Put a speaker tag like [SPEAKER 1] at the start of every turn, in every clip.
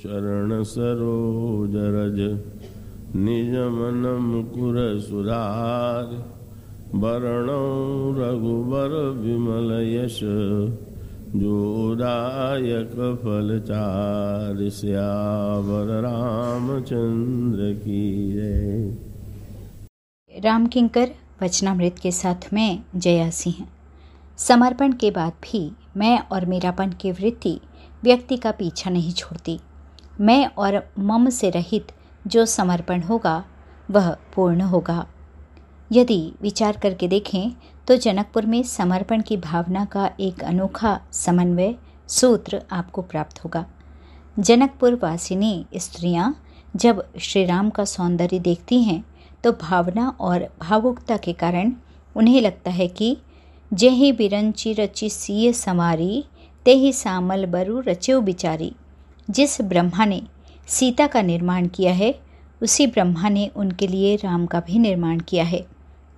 [SPEAKER 1] चरण सरोज रज, निज मन मुकुर सुधार। वरणौ रघुबर विमल यश जोदायक फलचार श्यावर रामचंद्र की जय।
[SPEAKER 2] राम किंकर, वचनामृत के साथ में जया सिंह समर्पण के बाद भी मैं और मेरापन की वृत्ति व्यक्ति का पीछा नहीं छोड़ती। मैं और मम से रहित जो समर्पण होगा, वह पूर्ण होगा। यदि विचार करके देखें तो जनकपुर में समर्पण की भावना का एक अनोखा समन्वय सूत्र आपको प्राप्त होगा। जनकपुर वासिनी स्त्रियाँ जब श्री राम का सौंदर्य देखती हैं तो भावना और भावुकता के कारण उन्हें लगता है कि, जय ही बिरंची रची सीय समारी, ते ही सामल बरु रचो बिचारी। जिस ब्रह्मा ने सीता का निर्माण किया है, उसी ब्रह्मा ने उनके लिए राम का भी निर्माण किया है।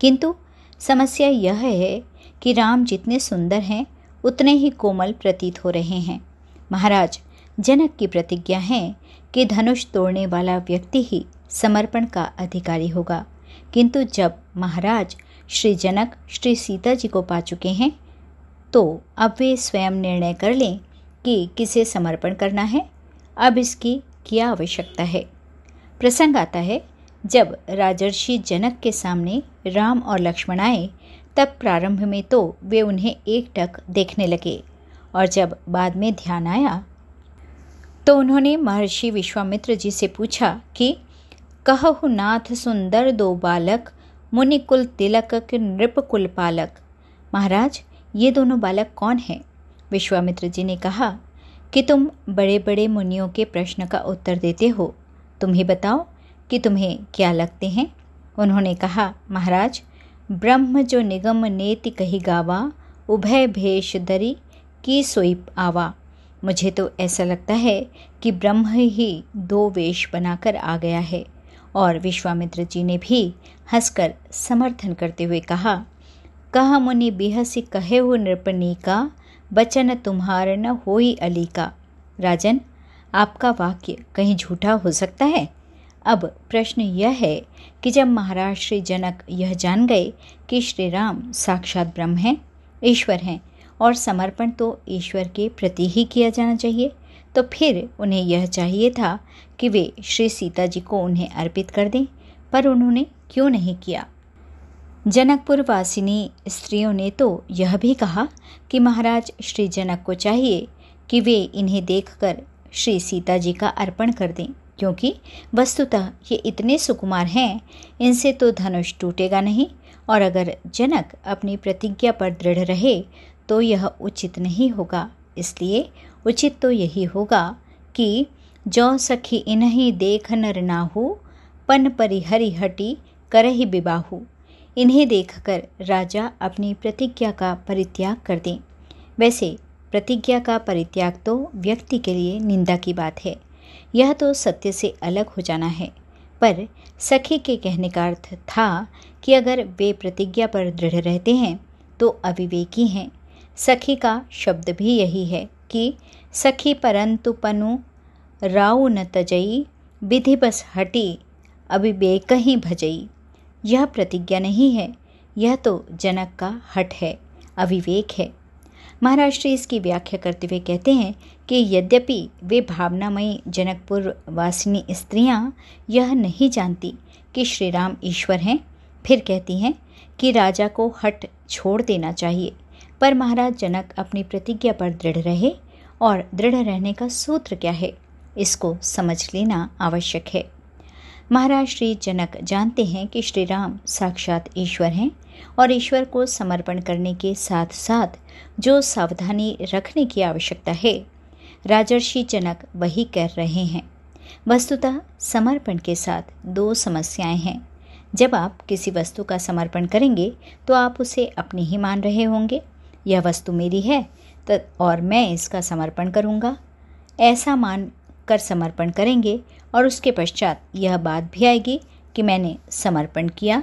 [SPEAKER 2] किंतु समस्या यह है कि राम जितने सुंदर हैं, उतने ही कोमल प्रतीत हो रहे हैं। महाराज, जनक की प्रतिज्ञा है कि धनुष तोड़ने वाला व्यक्ति ही समर्पण का अधिकारी होगा। किंतु जब महाराज श्री जनक, श्री सीता जी को पा चुके हैं तो अब वे स्वयं निर्णय कर लें कि किसे समर्पण करना है अब इसकी क्या आवश्यकता है? प्रसंग आता है, जब राजर्षि जनक के सामने राम और लक्ष्मण आए, तब प्रारंभ में तो वे उन्हें एक टक देखने लगे और जब बाद में ध्यान आया तो उन्होंने महर्षि विश्वामित्र जी से पूछा कि, कहु नाथ सुंदर दो बालक मुनिकुल तिलक के नृप कुल पालक महाराज, ये दोनों बालक कौन हैं? विश्वामित्र जी ने कहा कि तुम बड़े बड़े मुनियों के प्रश्न का उत्तर देते हो। तुम ही बताओ कि तुम्हें क्या लगते हैं? उन्होंने कहा, महाराज, ब्रह्म जो निगम नेति कही गावा, उभय भेष दरी की सोई आवा। मुझे तो ऐसा लगता है कि ब्रह्म ही दो वेश बनाकर आ गया है। और विश्वामित्र जी ने भी हंसकर समर्थन करते हुए कहा, कह मुनि बिहसी कहे हो नृपनी का बचन तुम्हार न हो अली का। राजन, आपका वाक्य कहीं झूठा हो सकता है? अब प्रश्न यह है कि जब महाराज श्री जनक यह जान गए कि श्री राम साक्षात ब्रह्म हैं, ईश्वर हैं, और समर्पण तो ईश्वर के प्रति ही किया जाना चाहिए तो फिर उन्हें यह चाहिए था कि वे श्री सीता जी को उन्हें अर्पित कर दें, पर उन्होंने क्यों नहीं किया? जनकपुर वासिनी स्त्रियों ने तो यह भी कहा कि महाराज, श्री जनक को चाहिए कि वे इन्हें देखकर श्री सीता जी का अर्पण कर दें, क्योंकि वस्तुतः ये इतने सुकुमार हैं, इनसे तो धनुष टूटेगा नहीं, और अगर जनक अपनी प्रतिज्ञा पर दृढ़ रहे तो यह उचित नहीं होगा। इसलिए उचित तो यही होगा कि जौ सखी इन्हीं देख नर नाहू पन परिहरि हटी करही बिबाहू। इन्हें देखकर राजा अपनी प्रतिज्ञा का परित्याग कर दें। वैसे, प्रतिज्ञा का परित्याग तो व्यक्ति के लिए निंदा की बात है। यह तो सत्य से अलग हो जाना है। पर सखी के कहने का अर्थ था कि अगर वे प्रतिज्ञा पर दृढ़ रहते हैं तो अविवेकी हैं। सखी का शब्द भी यही है कि, सखी परंतु पनु, राउ न तजई, विधि बस हटी अभी ही भजई। यह प्रतिज्ञा नहीं है। यह तो जनक का हट है, अविवेक है। महाराज श्री इसकी व्याख्या करते हुए कहते हैं कि यद्यपि वे भावनामयी जनकपुर वासिनी स्त्रियाँ यह नहीं जानती कि श्री राम ईश्वर हैं, फिर कहती हैं कि राजा को हट छोड़ देना चाहिए। पर महाराज जनक अपनी प्रतिज्ञा पर दृढ़ रहे और दृढ़ रहने का सूत्र क्या है, इसको समझ लेना आवश्यक है। महाराज श्री जनक जानते हैं कि श्री राम साक्षात ईश्वर हैं और ईश्वर को समर्पण करने के साथ साथ जो सावधानी रखने की आवश्यकता है, राजर्षि जनक वही कर रहे हैं। वस्तुतः समर्पण के साथ दो समस्याएँ हैं। जब आप किसी वस्तु का समर्पण करेंगे तो आप उसे अपनी ही मान रहे होंगे। यह वस्तु मेरी है तो और मैं इसका समर्पण करूँगा। ऐसा मान कर समर्पण करेंगे और उसके पश्चात यह बात भी आएगी कि मैंने समर्पण किया।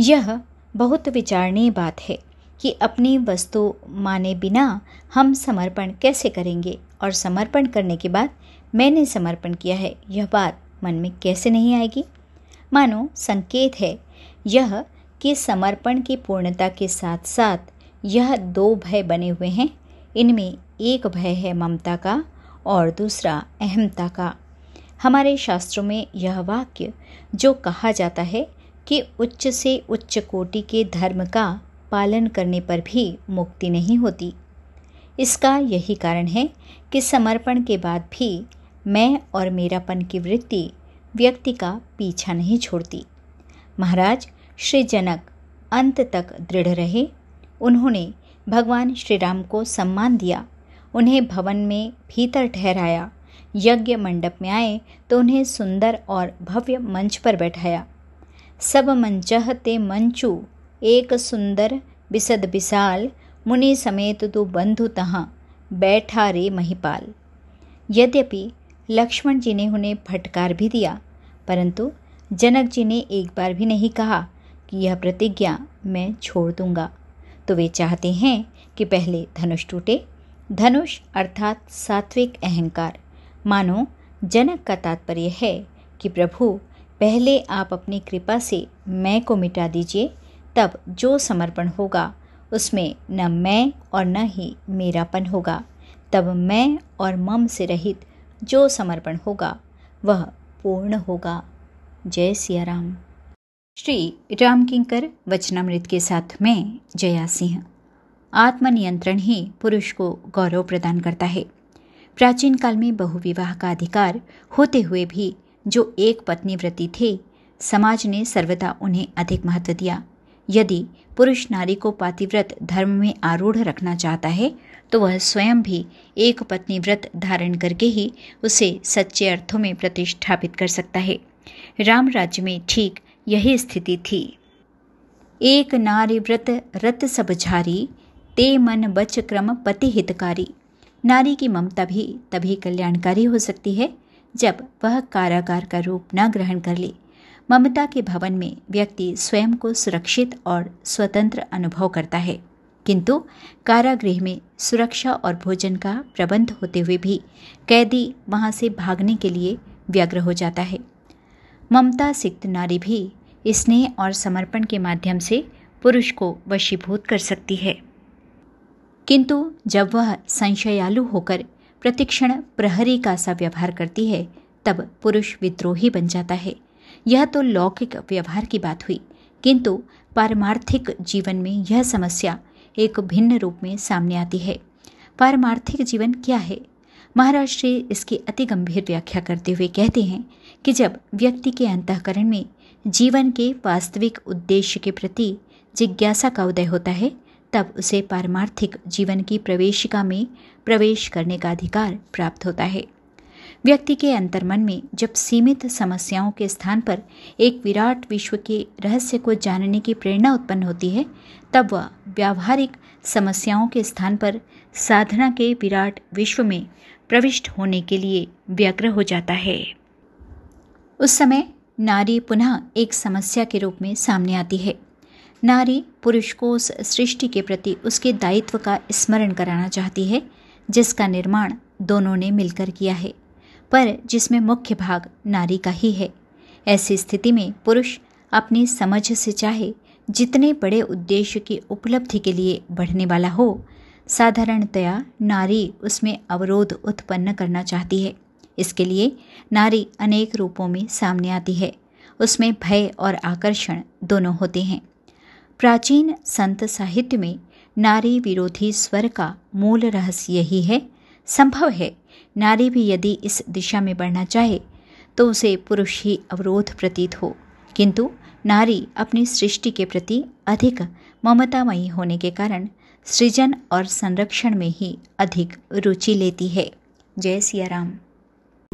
[SPEAKER 2] यह बहुत विचारणीय बात है कि अपनी वस्तु माने बिना हम समर्पण कैसे करेंगे और समर्पण करने के बाद मैंने समर्पण किया है, यह बात मन में कैसे नहीं आएगी? मानो, संकेत है यह कि समर्पण की पूर्णता के साथ साथ यह दो भय बने हुए हैं। इनमें एक भय है ममता का और दूसरा अहमता का। हमारे शास्त्रों में यह वाक्य, जो कहा जाता है कि उच्च से उच्च कोटि के धर्म का पालन करने पर भी मुक्ति नहीं होती। इसका यही कारण है कि समर्पण के बाद भी मैं और मेरापन की वृत्ति व्यक्ति का पीछा नहीं छोड़ती। महाराज श्री जनक अंत तक दृढ़ रहे। उन्होंने भगवान श्री राम को सम्मान दिया। उन्हें भवन में भीतर ठहराया। यज्ञ मंडप में आए तो उन्हें सुंदर और भव्य मंच पर बैठाया। सब मंचह ते मंचू, एक सुंदर, बिसद बिसाल, मुनि समेत तो बंधु तहाँ, बैठा रे महिपाल। यद्यपि लक्ष्मण जी ने उन्हें फटकार भी दिया, परंतु जनक जी ने एक बार भी नहीं कहा कि यह प्रतिज्ञा मैं छोड़ दूँगा। तो वे चाहते हैं कि पहले धनुष टूटे। धनुष अर्थात सात्विक अहंकार। मानो, जनक का तात्पर्य है कि प्रभु, पहले आप अपनी कृपा से मैं को मिटा दीजिए, तब जो समर्पण होगा, उसमें न मैं और न ही मेरापन होगा। तब मैं और मम से रहित जो समर्पण होगा, वह पूर्ण होगा। जय सिया राम श्री राम किंकर वचनामृत के साथ में जया सिंह आत्मनियंत्रण ही पुरुष को गौरव प्रदान करता है। प्राचीन काल में बहुविवाह का अधिकार होते हुए भी जो एक पत्नी व्रती थे, समाज ने सर्वदा उन्हें अधिक महत्व दिया। यदि पुरुष नारी को पातिव्रत धर्म में आरूढ़ रखना चाहता है तो वह स्वयं भी एक पत्नी व्रत धारण करके ही उसे सच्चे अर्थों में प्रतिष्ठापित कर सकता है। राम राज्य में ठीक यही स्थिति थी। एक नारी व्रत रत सब झारी, ते मन बच क्रम पति हितकारी नारी की ममता भी तभी कल्याणकारी हो सकती है, जब वह कारागार का रूप न ग्रहण कर ले। ममता के भवन में व्यक्ति स्वयं को सुरक्षित और स्वतंत्र अनुभव करता है। किंतु कारागृह में सुरक्षा और भोजन का प्रबंध होते हुए भी कैदी वहाँ से भागने के लिए व्यग्र हो जाता है। ममता सिक्त नारी भी स्नेह और समर्पण के माध्यम से पुरुष को वशीभूत कर सकती है। किंतु जब वह संशयालु होकर प्रतिक्षण प्रहरी का सा व्यवहार करती है, तब पुरुष विद्रोही बन जाता है। यह तो लौकिक व्यवहार की बात हुई, किंतु पारमार्थिक जीवन में यह समस्या एक भिन्न रूप में सामने आती है। पारमार्थिक जीवन क्या है? महाराज श्री इसकी अति गंभीर व्याख्या करते हुए कहते हैं कि जब व्यक्ति के अंतकरण में जीवन के वास्तविक उद्देश्य के प्रति जिज्ञासा का उदय होता है तब उसे पारमार्थिक जीवन की प्रवेशिका में प्रवेश करने का अधिकार प्राप्त होता है। व्यक्ति के अंतर्मन में जब सीमित समस्याओं के स्थान पर एक विराट विश्व के रहस्य को जानने की प्रेरणा उत्पन्न होती है, तब वह व्यावहारिक समस्याओं के स्थान पर साधना के विराट विश्व में प्रविष्ट होने के लिए व्यग्र हो जाता है। उस समय नारी पुनः एक समस्या के रूप में सामने आती है। नारी पुरुष को उस सृष्टि के प्रति उसके दायित्व का स्मरण कराना चाहती है, जिसका निर्माण दोनों ने मिलकर किया है। पर जिसमें मुख्य भाग नारी का ही है। ऐसी स्थिति में पुरुष अपनी समझ से चाहे जितने बड़े उद्देश्य की उपलब्धि के लिए बढ़ने वाला हो, साधारणतया नारी उसमें अवरोध उत्पन्न करना चाहती है। इसके लिए नारी अनेक रूपों में सामने आती है। उसमें भय और आकर्षण दोनों होते हैं। प्राचीन संत साहित्य में नारी विरोधी स्वर का मूल रहस्य यही है। संभव है नारी भी यदि इस दिशा में बढ़ना चाहे तो उसे पुरुष ही अवरोध प्रतीत हो। किंतु नारी अपनी सृष्टि के प्रति अधिक ममतामयी होने के कारण सृजन और संरक्षण में ही अधिक रुचि लेती है। जय सिया राम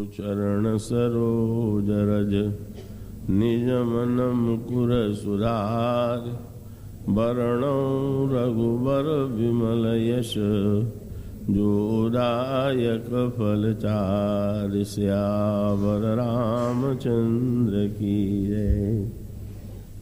[SPEAKER 1] चरण सरोज रज, निज मन मुकुर सुधार वरणौ रघुवर विमल यश जोदायक फलचार श्यावर रामचंद्र की जय।